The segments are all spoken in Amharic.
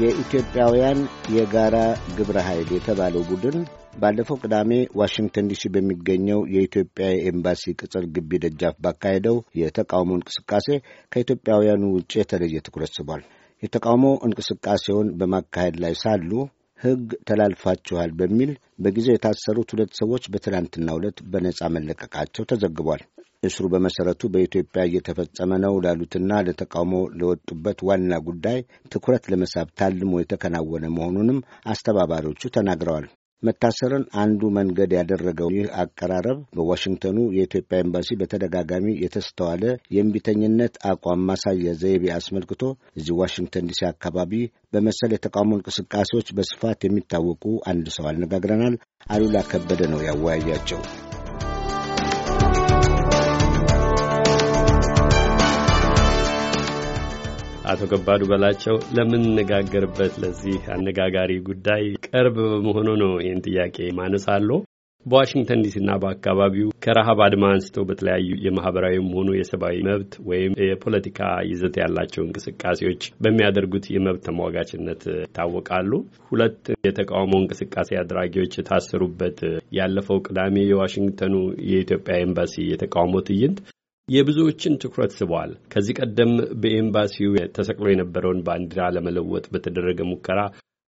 የኢትዮጵያውያን የጋራ ግብረ ኃይል የተባለው ቡድን ባለፈው ቅዳሜ ዋሽንግተን ዲሲ በሚገኘው የኢትዮጵያ ኤምባሲ ቅጽር ግቢ ደጃፍ ባካሄደው የተቃውሞ እንቅስቃሴ ከኢትዮጵያውያኑ ውጭ የተለየ ትኩረት ስቧል። የተቃውሞ እንቅስቃሴውን በማካሄድ ላይ ሳሉ ሕግ ተላልፋችኋል በሚል በጊዜው የታሰሩት ሁለት ሰዎች በትናንትናው ዕለት በነጻ መለቀቃቸው ተዘግቧል። እስሩ በመሰረቱ በኢትዮጵያ እየተፈጸመ ነው ላሉትና ለተቃውሞ ለወጡበት ዋና ጉዳይ ትኩረት ለመሳብ ታልሞ የተከናወነ መሆኑንም አስተባባሪዎቹ ተናግረዋል። መታሰርን አንዱ መንገድ ያደረገው ይህ አቀራረብ በዋሽንግተኑ የኢትዮጵያ ኤምባሲ በተደጋጋሚ የተስተዋለ የእምቢተኝነት አቋም ማሳያ ዘይቤ አስመልክቶ እዚህ ዋሽንግተን ዲሲ አካባቢ በመሰል የተቃውሞ እንቅስቃሴዎች በስፋት የሚታወቁ አንድ ሰው አነጋግረናል። አሉላ ከበደ ነው ያወያያቸው። አቶ ከባዱ በላቸው ለምንነጋገርበት ለዚህ አነጋጋሪ ጉዳይ ቅርብ በመሆኑ ነው ይህን ጥያቄ ማነሳሉ። በዋሽንግተን ዲሲና በአካባቢው ከረሃብ አድማ አንስተው በተለያዩ የማህበራዊም ሆኑ የሰብአዊ መብት ወይም የፖለቲካ ይዘት ያላቸው እንቅስቃሴዎች በሚያደርጉት የመብት ተሟጋችነት ይታወቃሉ። ሁለት የተቃውሞ እንቅስቃሴ አድራጊዎች የታሰሩበት ያለፈው ቅዳሜ የዋሽንግተኑ የኢትዮጵያ ኤምባሲ የተቃውሞ ትዕይንት የብዙዎችን ትኩረት ስበዋል። ከዚህ ቀደም በኤምባሲው ተሰቅሎ የነበረውን ባንዲራ ለመለወጥ በተደረገ ሙከራ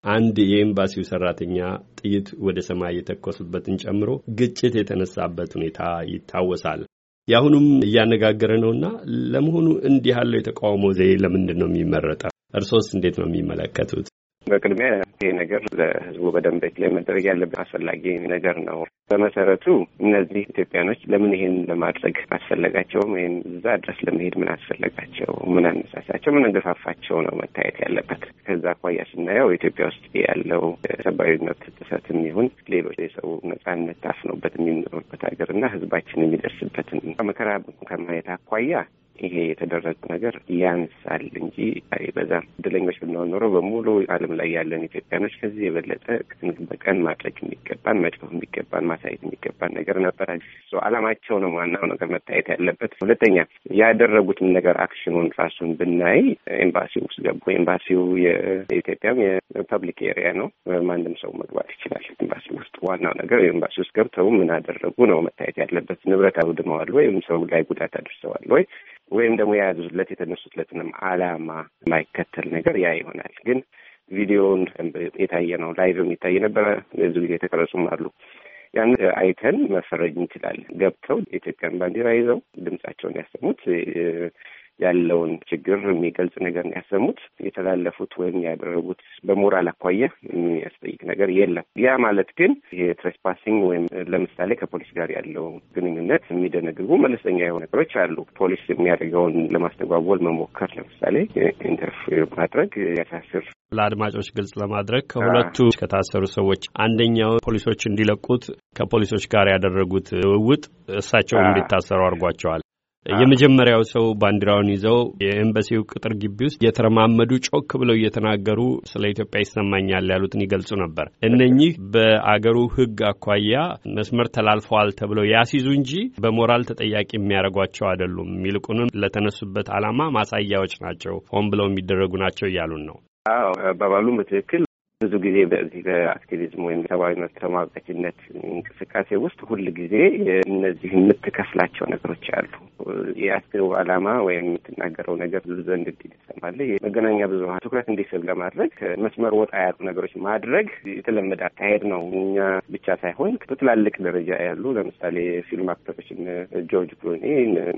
አንድ የኤምባሲው ሰራተኛ ጥይት ወደ ሰማይ የተኮሱበትን ጨምሮ ግጭት የተነሳበት ሁኔታ ይታወሳል። የአሁኑም እያነጋገረ ነውና ለመሆኑ እንዲህ ያለው የተቃውሞ ዘዬ ለምንድን ነው የሚመረጠው? እርሶስ እንዴት ነው የሚመለከቱት? በቅድሚያ ይሄ ነገር ለሕዝቡ በደንብ ላይ መደረግ ያለበት አስፈላጊ ነገር ነው። በመሰረቱ እነዚህ ኢትዮጵያኖች ለምን ይሄን ለማድረግ አስፈለጋቸውም? ይህን እዛ ድረስ ለመሄድ ምን አስፈለጋቸው? ምን አነሳሳቸው? ምን እንደፋፋቸው ነው መታየት ያለበት። ከዛ አኳያ ስናየው ኢትዮጵያ ውስጥ ያለው ሰብአዊ መብት ጥሰትም ይሁን ሌሎች የሰው ነጻነት ታፍኖበት የሚኖርበት ሀገር እና ሕዝባችን የሚደርስበትን መከራ ከማየት አኳያ ይሄ የተደረገ ነገር ያንሳል እንጂ አይበዛም። እድለኞች ብንሆን ኖሮ በሙሉ ዓለም ላይ ያለን ኢትዮጵያኖች ከዚህ የበለጠ ቀን በቀን ማድረግ የሚገባን መጮህ የሚገባን ማሳየት የሚገባን ነገር ነበረ። ዓላማቸው ነው ዋናው ነገር መታየት ያለበት። ሁለተኛ ያደረጉትን ነገር action ኑን ራሱን ብናይ ኤምባሲው ውስጥ ገቡ። ኤምባሲው የኢትዮጵያም የ public area ነው። ማንም ሰው መግባት ይችላል ኤምባሲ ውስጥ። ዋናው ነገር ኤምባሲ ውስጥ ገብተው ምን አደረጉ ነው መታየት ያለበት። ንብረት አውድመዋል ወይም ሰው ላይ ጉዳት አድርሰዋል ወይ ወይም ደግሞ የያዙለት የተነሱለትንም ዓላማ የማይከተል ነገር ያ ይሆናል። ግን ቪዲዮውን የታየ ነው፣ live ም የታየ ነበረ። ብዙ ጊዜ የተቀረጹም አሉ። ያን አይተን መፈረጅ እንችላለን። ገብተው የኢትዮጵያን ባንዲራ ይዘው ድምጻቸውን ያሰሙት ያለውን ችግር የሚገልጽ ነገር ነው ያሰሙት። የተላለፉት ወይም ያደረጉት በሞራል አኳያ የሚያስጠይቅ ነገር የለም። ያ ማለት ግን ይሄ trespassing ወይም ለምሳሌ ከፖሊስ ጋር ያለው ግንኙነት የሚደነግጉ መለስተኛ የሆኑ ነገሮች አሉ። ፖሊስ የሚያደርገውን ለማስተጓጎል መሞከር፣ ለምሳሌ interfere ማድረግ ያሳስር ለአድማጮች ግልጽ ለማድረግ ከሁለቱ ከታሰሩ ሰዎች አንደኛው ፖሊሶች እንዲለቁት ከፖሊሶች ጋር ያደረጉት ልውውጥ እሳቸውን እንዲታሰሩ አድርጓቸዋል። የመጀመሪያው ሰው ባንዲራውን ይዘው የኤምባሲው ቅጥር ግቢ ውስጥ የተረማመዱ ጮክ ብለው እየተናገሩ ስለ ኢትዮጵያ ይሰማኛል ያሉትን ይገልጹ ነበር። እነኚህ በአገሩ ሕግ አኳያ መስመር ተላልፈዋል ተብለው ያስይዙ እንጂ በሞራል ተጠያቂ የሚያደርጓቸው አይደሉም። ይልቁንም ለተነሱበት ዓላማ ማሳያዎች ናቸው፣ ሆን ብለው የሚደረጉ ናቸው እያሉን ነው። አዎ አባባሉም በትክክል ብዙ ጊዜ በዚህ በ activism ወይም ሰብአዊ መብት ተሟጋችነት እንቅስቃሴ ውስጥ ሁል ጊዜ እነዚህ የምትከፍላቸው ነገሮች አሉ። የአስክሬው ዓላማ ወይም የምትናገረው ነገር ብዙ ዘንድ እንዲል ይሰማል። መገናኛ ብዙኃን ትኩረት እንዲስብ ለማድረግ መስመር ወጣ ያሉ ነገሮች ማድረግ የተለመደ አካሄድ ነው። እኛ ብቻ ሳይሆን በትላልቅ ደረጃ ያሉ ለምሳሌ ፊልም actor ኦችን ጆርጅ ክሉኒ፣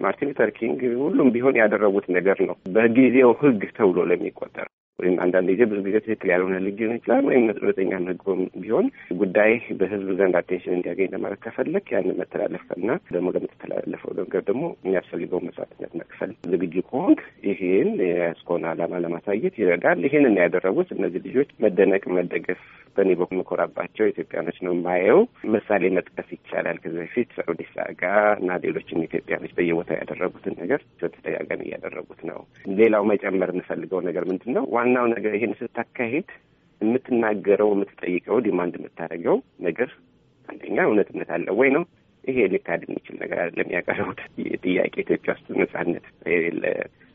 ማርቲን ሉተር ኪንግ ሁሉም ቢሆን ያደረጉት ነገር ነው በጊዜው ሕግ ተብሎ ለሚቆጠር ወይም አንዳንድ ጊዜ ብዙ ጊዜ ትክክል ያልሆነ ሊሆን ይችላል። ወይም መጠነኛ ህግ ቢሆን ጉዳይ በህዝብ ዘንድ አቴንሽን እንዲያገኝ ለማድረግ ከፈለግ ያንን መተላለፍ እና ደግሞ ለምትተላለፈው ነገር ደግሞ የሚያስፈልገው መስዋዕትነት መክፈል ዝግጁ ከሆንክ ይህን የያዝከውን ዓላማ ለማሳየት ይረዳል። ይህንን ያደረጉት እነዚህ ልጆች መደነቅ፣ መደገፍ በእኔ በኩል መኮራባቸው ኢትዮጵያኖች ነው የማየው። ምሳሌ መጥቀስ ይቻላል። ከዚህ በፊት ኦዴሳ ጋ እና ሌሎችም ኢትዮጵያኖች በየቦታው ያደረጉትን ነገር ተደጋጋሚ እያደረጉት ነው። ሌላው መጨመር የምፈልገው ነገር ምንድን ነው? ዋናው ነገር ይህን ስታካሄድ የምትናገረው የምትጠይቀው demand የምታደርገው ነገር አንደኛ እውነትነት አለ ወይ ነው። ይሄ ሊካድ የሚችል ነገር አይደለም። ያቀረቡት ጥያቄ ኢትዮጵያ ውስጥ ነጻነት የሌለ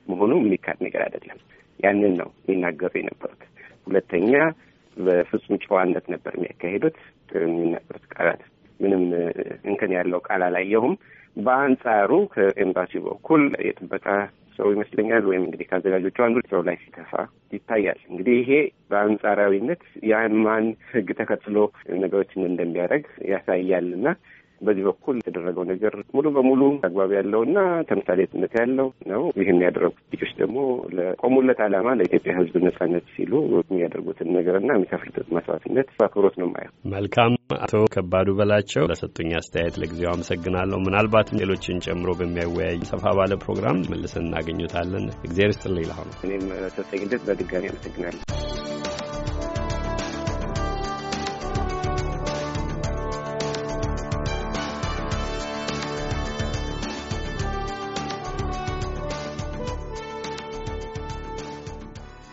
መሆኑ የሚካድ ነገር አይደለም። ያንን ነው የሚናገሩ የነበሩት። ሁለተኛ በፍጹም ጨዋነት ነበር የሚያካሂዱት። የሚናገሩት ቃላት ምንም እንከን ያለው ቃል አላየሁም። በአንጻሩ ከኤምባሲው በኩል የጥበቃ ሰው ይመስለኛል ወይም እንግዲህ ከአዘጋጆቹ አንዱ ሰው ላይ ሲተፋ ይታያል። እንግዲህ ይሄ በአንጻራዊነት የማን ሕግ ተከትሎ ነገሮችን እንደሚያደርግ ያሳያል እና በዚህ በኩል የተደረገው ነገር ሙሉ በሙሉ አግባብ ያለው እና ተምሳሌትነት ያለው ነው። ይህን ያደረጉት ልጆች ደግሞ ለቆሙለት ዓላማ ለኢትዮጵያ ሕዝብ ነጻነት ሲሉ የሚያደርጉትን ነገርና የሚከፍሉትን መስዋዕትነት በአክብሮት ነው የማየው። መልካም። አቶ ከባዱ በላቸው ለሰጡኝ አስተያየት ለጊዜው አመሰግናለሁ። ምናልባትም ሌሎችን ጨምሮ በሚያወያይ ሰፋ ባለ ፕሮግራም መልሰን እናገኙታለን። እግዚአብሔር ይስጥልኝ። ነው እኔም ሰጠኝ በድጋሚ አመሰግናለሁ።